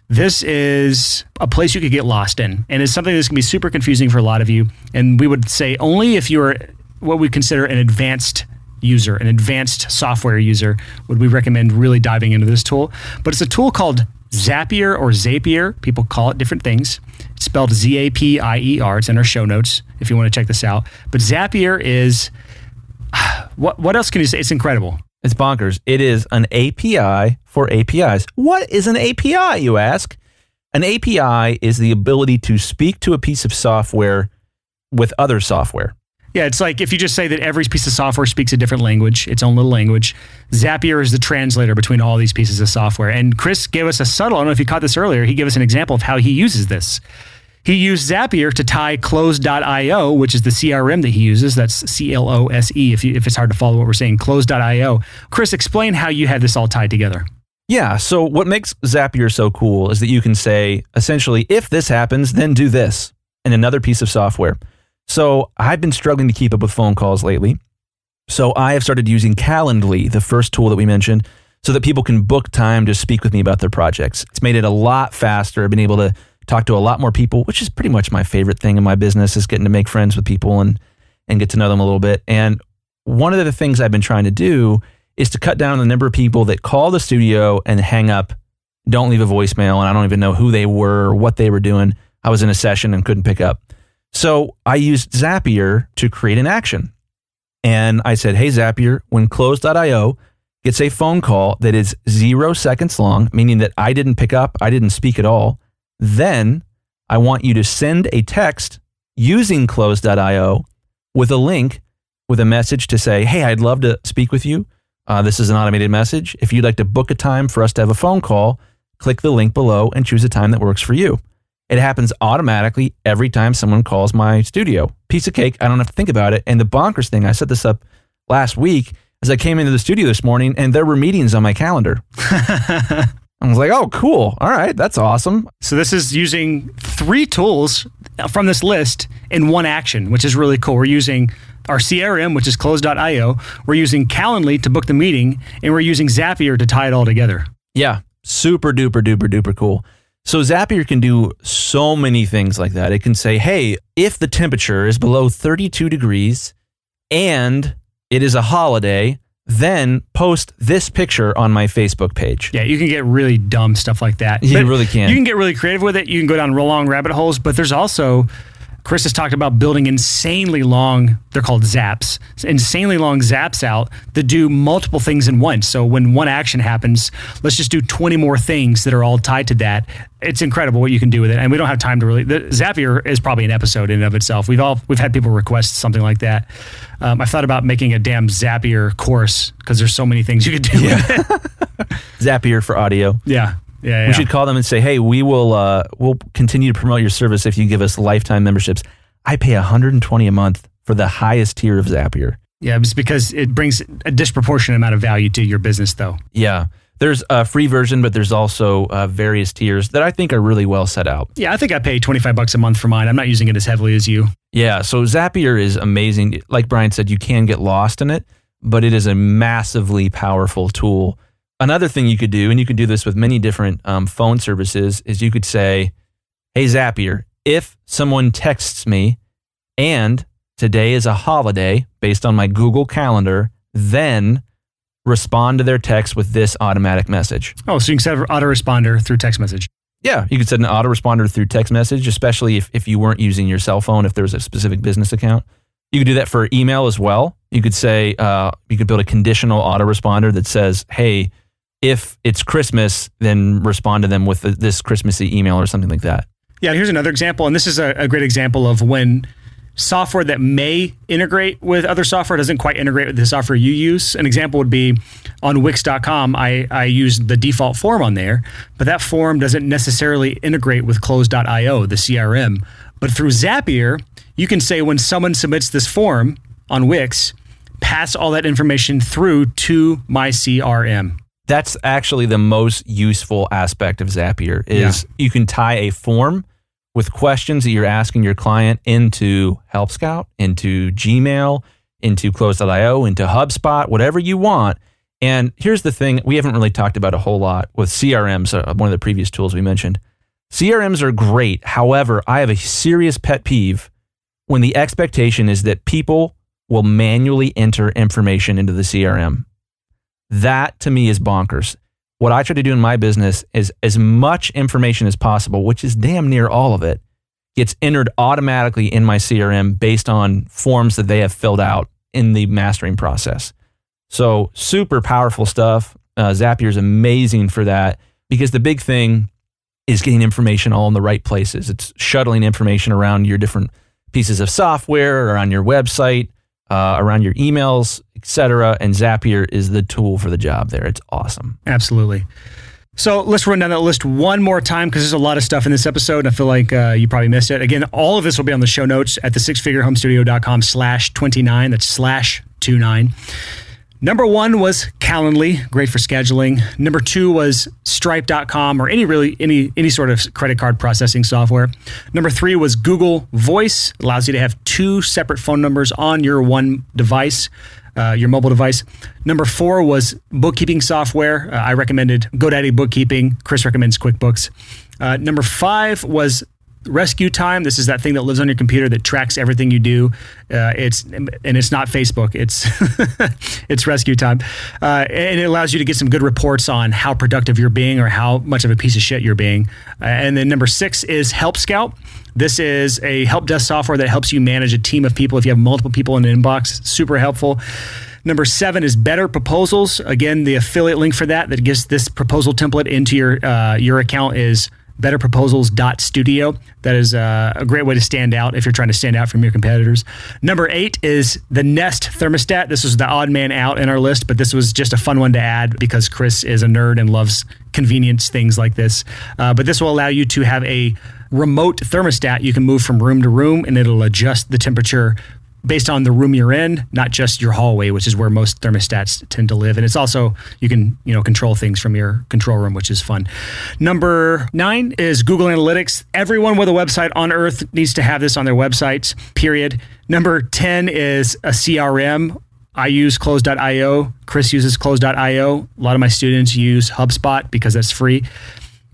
this is a place you could get lost in, and it's something that's going to be super confusing for a lot of you. And we would say only if you're what we consider an advanced user, an advanced software user, would we recommend really diving into this tool. But it's a tool called Zapier or Zapier. People call it different things. It's spelled Z A P I E R. It's in our show notes if you want to check this out. But Zapier is what? What else can you say? It's incredible. It's bonkers. It is an API for APIs. What is an API, you ask? An API is the ability to speak to a piece of software with other software. Yeah, it's like if you just say that every piece of software speaks a different language, its own little language. Zapier is the translator between all these pieces of software. And Chris gave us a subtle, I don't know if you caught this earlier, he gave us an example of how he uses this. He used Zapier to tie Close.io, which is the CRM that he uses. That's C L O S E, if, if it's hard to follow what we're saying. Close.io. Chris, explain how you had this all tied together. Yeah. So, what makes Zapier so cool is that you can say, essentially, if this happens, then do this in another piece of software. So, I've been struggling to keep up with phone calls lately. So, I have started using Calendly, the first tool that we mentioned, so that people can book time to speak with me about their projects. It's made it a lot faster. I've been able to talk to a lot more people, which is pretty much my favorite thing in my business is getting to make friends with people and and get to know them a little bit. And one of the things I've been trying to do is to cut down the number of people that call the studio and hang up, don't leave a voicemail, and I don't even know who they were or what they were doing. I was in a session and couldn't pick up. So I used Zapier to create an action. And I said, Hey, Zapier, when close.io gets a phone call that is zero seconds long, meaning that I didn't pick up, I didn't speak at all, then I want you to send a text using close.io with a link with a message to say, Hey, I'd love to speak with you. Uh, this is an automated message. If you'd like to book a time for us to have a phone call, click the link below and choose a time that works for you. It happens automatically every time someone calls my studio. Piece of cake. I don't have to think about it. And the bonkers thing, I set this up last week as I came into the studio this morning and there were meetings on my calendar. I was like, oh, cool. All right. That's awesome. So, this is using three tools from this list in one action, which is really cool. We're using our CRM, which is close.io. We're using Calendly to book the meeting, and we're using Zapier to tie it all together. Yeah. Super duper duper duper cool. So, Zapier can do so many things like that. It can say, hey, if the temperature is below 32 degrees and it is a holiday, then post this picture on my Facebook page. Yeah, you can get really dumb stuff like that. You But really can. You can get really creative with it. You can go down real long rabbit holes, but there's also Chris has talked about building insanely long, they're called zaps, insanely long zaps out that do multiple things in one. So when one action happens, let's just do 20 more things that are all tied to that. It's incredible what you can do with it. And we don't have time to really, the Zapier is probably an episode in and of itself. We've all, we've had people request something like that. Um, I thought about making a damn Zapier course because there's so many things you could do. with it. Zapier for audio. yeah. Yeah, yeah. We should call them and say, "Hey, we will uh, we'll continue to promote your service if you give us lifetime memberships." I pay 120 a month for the highest tier of Zapier. Yeah, it's because it brings a disproportionate amount of value to your business, though. Yeah, there's a free version, but there's also uh, various tiers that I think are really well set out. Yeah, I think I pay 25 bucks a month for mine. I'm not using it as heavily as you. Yeah, so Zapier is amazing. Like Brian said, you can get lost in it, but it is a massively powerful tool. Another thing you could do, and you could do this with many different um, phone services, is you could say, Hey, Zapier, if someone texts me and today is a holiday based on my Google Calendar, then respond to their text with this automatic message. Oh, so you can set an autoresponder through text message. Yeah, you could set an autoresponder through text message, especially if, if you weren't using your cell phone, if there was a specific business account. You could do that for email as well. You could say, uh, you could build a conditional autoresponder that says, hey, if it's Christmas, then respond to them with this Christmassy email or something like that. Yeah, here's another example, and this is a, a great example of when software that may integrate with other software doesn't quite integrate with the software you use. An example would be on Wix.com, I, I use the default form on there, but that form doesn't necessarily integrate with Close.io, the CRM. But through Zapier, you can say when someone submits this form on Wix, pass all that information through to my CRM. That's actually the most useful aspect of Zapier is you can tie a form with questions that you're asking your client into Help Scout, into Gmail, into Close.io, into HubSpot, whatever you want. And here's the thing we haven't really talked about a whole lot with CRMs, uh, one of the previous tools we mentioned. CRMs are great. However, I have a serious pet peeve when the expectation is that people will manually enter information into the CRM. That to me is bonkers. What I try to do in my business is as much information as possible, which is damn near all of it, gets entered automatically in my CRM based on forms that they have filled out in the mastering process. So, super powerful stuff. Uh, Zapier is amazing for that because the big thing is getting information all in the right places. It's shuttling information around your different pieces of software, or on your website, uh, around your emails, etc. And Zapier is the tool for the job there. It's awesome. Absolutely. So let's run down that list one more time because there's a lot of stuff in this episode. And I feel like uh, you probably missed it. Again, all of this will be on the show notes at the sixfigurehomestudio.com slash 29. That's slash 29. Number one was Calendly, great for scheduling. Number two was Stripe.com or any really any any sort of credit card processing software. Number three was Google Voice, allows you to have two separate phone numbers on your one device. Uh, your mobile device. Number four was bookkeeping software. Uh, I recommended GoDaddy Bookkeeping. Chris recommends QuickBooks. Uh, number five was Rescue Time. This is that thing that lives on your computer that tracks everything you do. Uh, it's and it's not Facebook. It's it's Rescue Time, uh, and it allows you to get some good reports on how productive you're being or how much of a piece of shit you're being. Uh, and then number six is Help Scout. This is a help desk software that helps you manage a team of people if you have multiple people in an inbox. Super helpful. Number seven is Better Proposals. Again, the affiliate link for that that gets this proposal template into your uh, your account is betterproposals.studio. That is uh, a great way to stand out if you're trying to stand out from your competitors. Number eight is the Nest thermostat. This was the odd man out in our list, but this was just a fun one to add because Chris is a nerd and loves convenience things like this. Uh, but this will allow you to have a remote thermostat. You can move from room to room and it'll adjust the temperature based on the room you're in, not just your hallway, which is where most thermostats tend to live. And it's also you can you know control things from your control room, which is fun. Number nine is Google Analytics. Everyone with a website on Earth needs to have this on their websites. Period. Number ten is a CRM. I use Close.io. Chris uses Close.io. A lot of my students use HubSpot because that's free.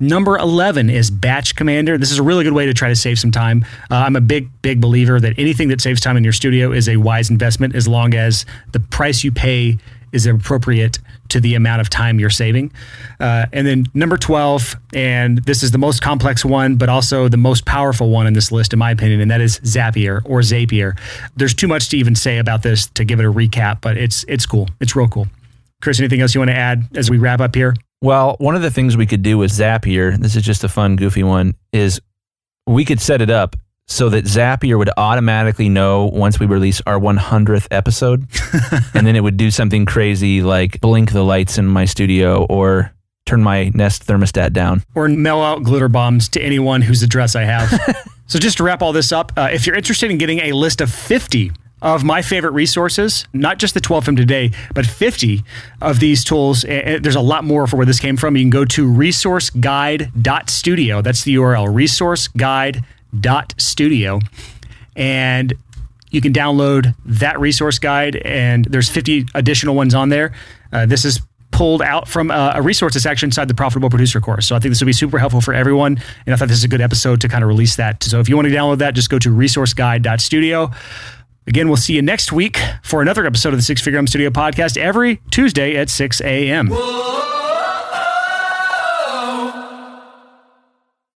Number 11 is Batch Commander. This is a really good way to try to save some time. Uh, I'm a big, big believer that anything that saves time in your studio is a wise investment as long as the price you pay is appropriate to the amount of time you're saving. Uh, and then number 12, and this is the most complex one, but also the most powerful one in this list, in my opinion, and that is Zapier or Zapier. There's too much to even say about this to give it a recap, but it's it's cool. It's real cool. Chris, anything else you want to add as we wrap up here? Well, one of the things we could do with Zapier, this is just a fun, goofy one, is we could set it up so that Zapier would automatically know once we release our 100th episode. and then it would do something crazy like blink the lights in my studio or turn my Nest thermostat down. Or mail out glitter bombs to anyone whose address I have. so, just to wrap all this up, uh, if you're interested in getting a list of 50 of my favorite resources, not just the 12 from today, but 50 of these tools. And there's a lot more for where this came from. You can go to resourceguide.studio. That's the URL, resourceguide.studio. And you can download that resource guide, and there's 50 additional ones on there. Uh, this is pulled out from a, a resources section inside the Profitable Producer course. So I think this will be super helpful for everyone. And I thought this is a good episode to kind of release that. So if you want to download that, just go to resourceguide.studio. Again, we'll see you next week for another episode of the Six Figure Home Studio podcast every Tuesday at 6 a.m. Whoa.